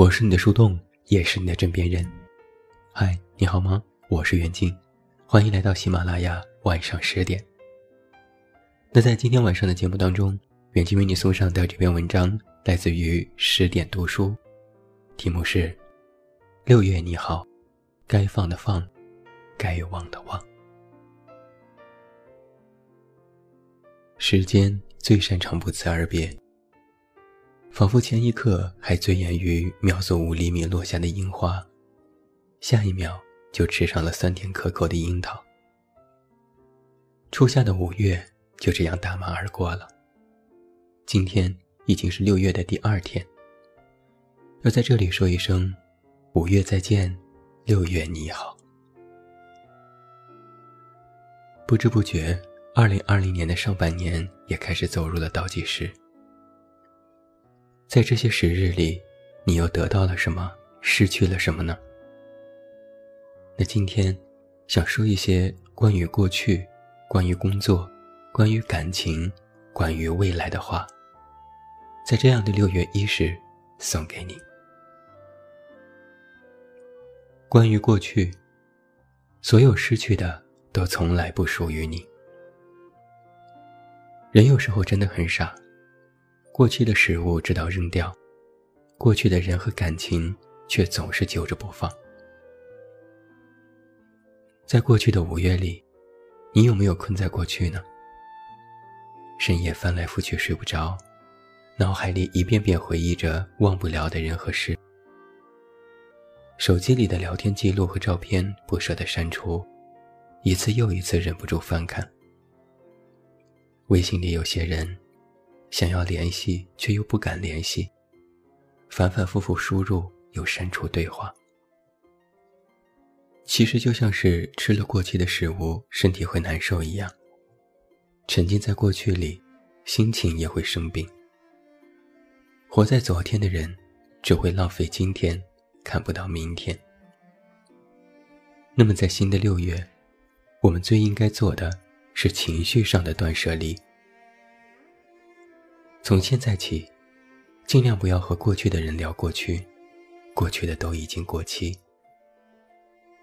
我是你的树洞，也是你的枕边人。嗨，你好吗？我是袁静，欢迎来到喜马拉雅晚上十点。那在今天晚上的节目当中，远近为你送上的这篇文章来自于十点读书，题目是《六月你好》，该放的放，该忘的忘。时间最擅长不辞而别，仿佛前一刻还醉眼于秒速五厘米落下的樱花，下一秒就吃上了酸甜可口的樱桃。初夏的五月。就这样打马而过了。今天已经是六月的第二天，要在这里说一声“五月再见，六月你好”。不知不觉，二零二零年的上半年也开始走入了倒计时。在这些时日里，你又得到了什么，失去了什么呢？那今天，想说一些关于过去，关于工作。关于感情，关于未来的话，在这样的六月一日，送给你。关于过去，所有失去的都从来不属于你。人有时候真的很傻，过去的食物直到扔掉，过去的人和感情却总是揪着不放。在过去的五月里，你有没有困在过去呢？深夜翻来覆去睡不着，脑海里一遍遍回忆着忘不了的人和事。手机里的聊天记录和照片不舍得删除，一次又一次忍不住翻看。微信里有些人，想要联系却又不敢联系，反反复复输入又删除对话。其实就像是吃了过期的食物，身体会难受一样。沉浸在过去里，心情也会生病。活在昨天的人，只会浪费今天，看不到明天。那么，在新的六月，我们最应该做的是情绪上的断舍离。从现在起，尽量不要和过去的人聊过去，过去的都已经过期。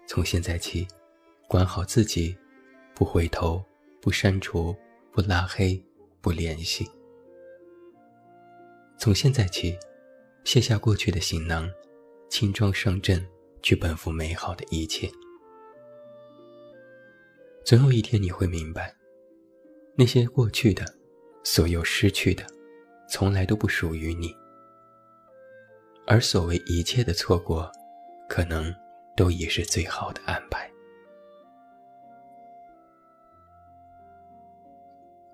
从现在起，管好自己，不回头，不删除。不拉黑，不联系。从现在起，卸下过去的行囊，轻装上阵，去奔赴美好的一切。总有一天你会明白，那些过去的，所有失去的，从来都不属于你。而所谓一切的错过，可能都已是最好的安排。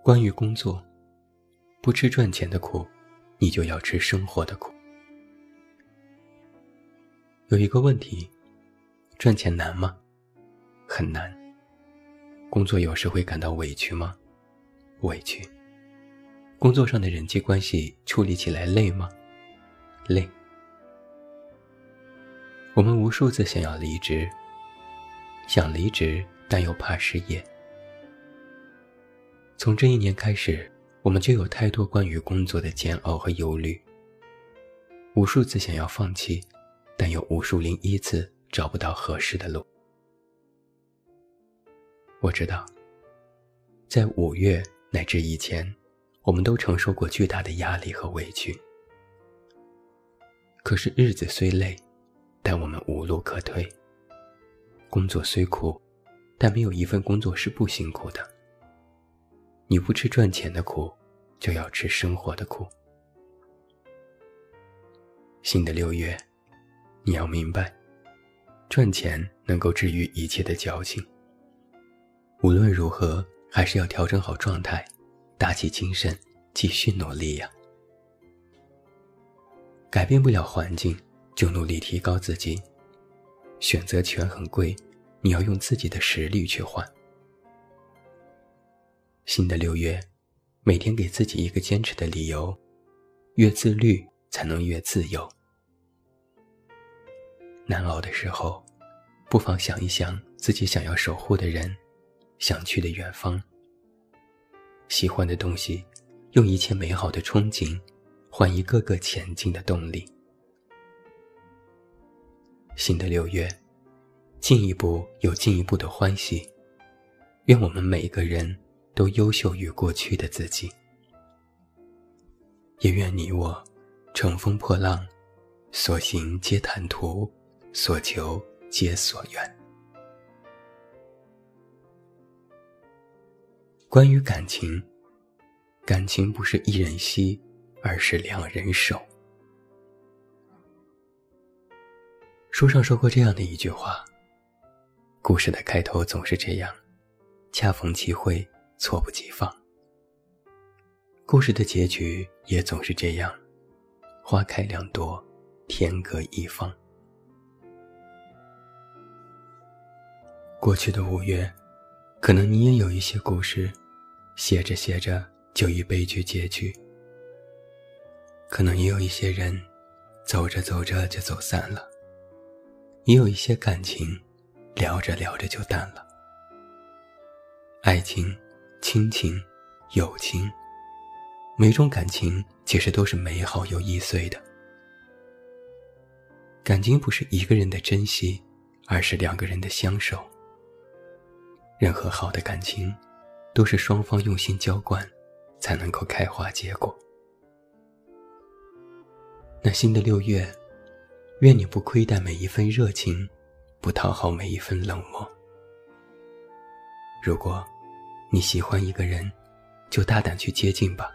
关于工作，不吃赚钱的苦，你就要吃生活的苦。有一个问题：赚钱难吗？很难。工作有时会感到委屈吗？委屈。工作上的人际关系处理起来累吗？累。我们无数次想要离职，想离职，但又怕失业。从这一年开始，我们就有太多关于工作的煎熬和忧虑。无数次想要放弃，但又无数零一次找不到合适的路。我知道，在五月乃至以前，我们都承受过巨大的压力和委屈。可是日子虽累，但我们无路可退。工作虽苦，但没有一份工作是不辛苦的。你不吃赚钱的苦，就要吃生活的苦。新的六月，你要明白，赚钱能够治愈一切的矫情。无论如何，还是要调整好状态，打起精神，继续努力呀。改变不了环境，就努力提高自己。选择权很贵，你要用自己的实力去换。新的六月，每天给自己一个坚持的理由，越自律才能越自由。难熬的时候，不妨想一想自己想要守护的人，想去的远方。喜欢的东西，用一切美好的憧憬，换一个个前进的动力。新的六月，进一步有进一步的欢喜。愿我们每一个人都优秀于过去的自己。也愿你我，乘风破浪，所行皆坦途，所求皆所愿。关于感情，感情不是一人惜，而是两人守。书上说过这样的一句话：故事的开头总是这样，恰逢其会，猝不及防。故事的结局也总是这样，花开两朵，天各一方。过去的五月，可能你也有一些故事，写着写着就以悲剧结局；可能也有一些人，走着走着就走散了；也有一些感情，聊着聊着就淡了。爱情、亲情、友情。每种感情其实都是美好又易碎的。感情不是一个人的珍惜，而是两个人的相守。任何好的感情，都是双方用心浇灌，才能够开花结果。那新的六月，愿你不亏待每一份热情，不讨好每一份冷漠。如果你喜欢一个人，就大胆去接近吧。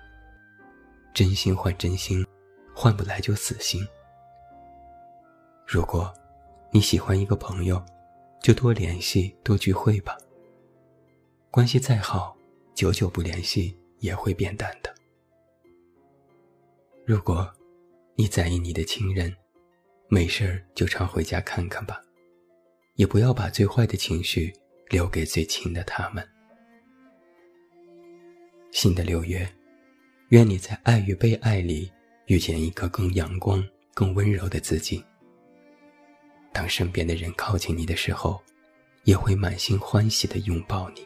真心换真心，换不来就死心。如果你喜欢一个朋友，就多联系、多聚会吧。关系再好，久久不联系也会变淡的。如果你在意你的亲人，没事儿就常回家看看吧，也不要把最坏的情绪留给最亲的他们。新的六月。愿你在爱与被爱里遇见一个更阳光、更温柔的自己。当身边的人靠近你的时候，也会满心欢喜的拥抱你。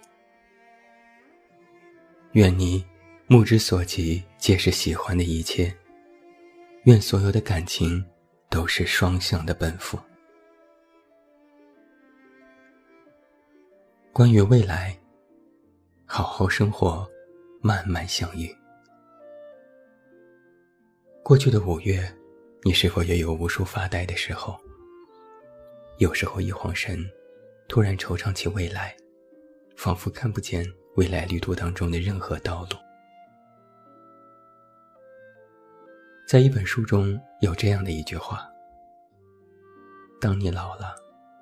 愿你目之所及皆是喜欢的一切。愿所有的感情都是双向的奔赴。关于未来，好好生活，慢慢相遇。过去的五月，你是否也有无数发呆的时候？有时候一晃神，突然惆怅起未来，仿佛看不见未来旅途当中的任何道路。在一本书中有这样的一句话：“当你老了，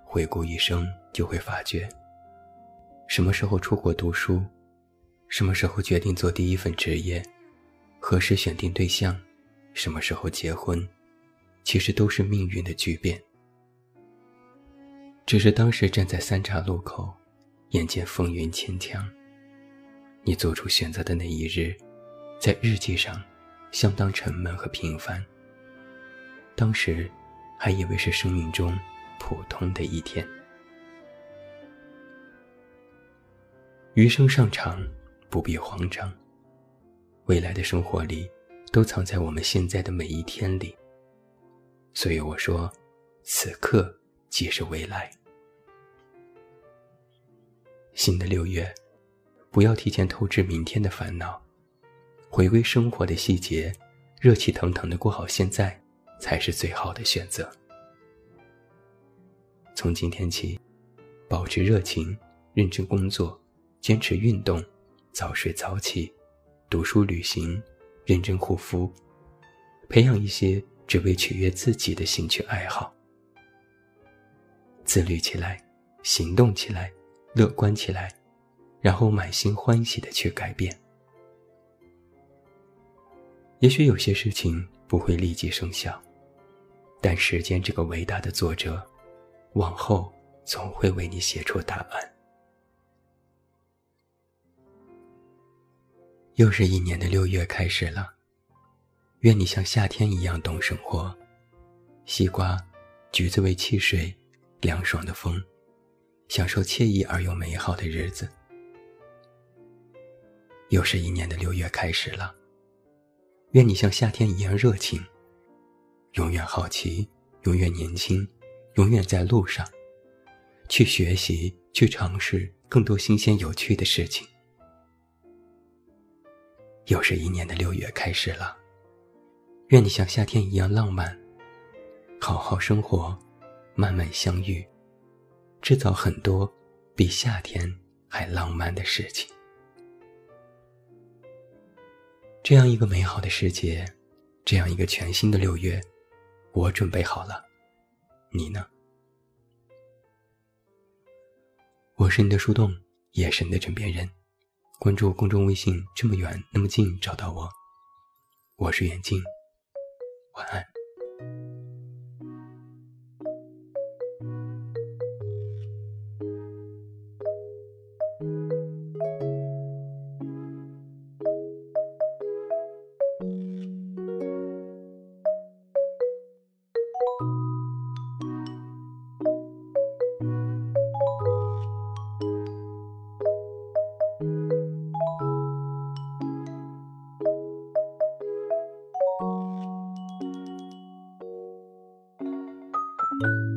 回顾一生，就会发觉，什么时候出国读书，什么时候决定做第一份职业，何时选定对象。”什么时候结婚，其实都是命运的巨变。只是当时站在三岔路口，眼见风云千枪，你做出选择的那一日，在日记上相当沉闷和平凡。当时还以为是生命中普通的一天。余生尚长，不必慌张。未来的生活里。都藏在我们现在的每一天里，所以我说，此刻即是未来。新的六月，不要提前透支明天的烦恼，回归生活的细节，热气腾腾的过好现在，才是最好的选择。从今天起，保持热情，认真工作，坚持运动，早睡早起，读书旅行。认真护肤，培养一些只为取悦自己的兴趣爱好，自律起来，行动起来，乐观起来，然后满心欢喜的去改变。也许有些事情不会立即生效，但时间这个伟大的作者，往后总会为你写出答案。又是一年的六月开始了，愿你像夏天一样懂生活，西瓜、橘子味汽水，凉爽的风，享受惬意而又美好的日子。又是一年的六月开始了，愿你像夏天一样热情，永远好奇，永远年轻，永远在路上，去学习，去尝试更多新鲜有趣的事情。又是一年的六月开始了，愿你像夏天一样浪漫，好好生活，慢慢相遇，制造很多比夏天还浪漫的事情。这样一个美好的世界，这样一个全新的六月，我准备好了，你呢？我是你的树洞，也是你的枕边人。关注公众微信，这么远那么近，找到我。我是远近，晚安。You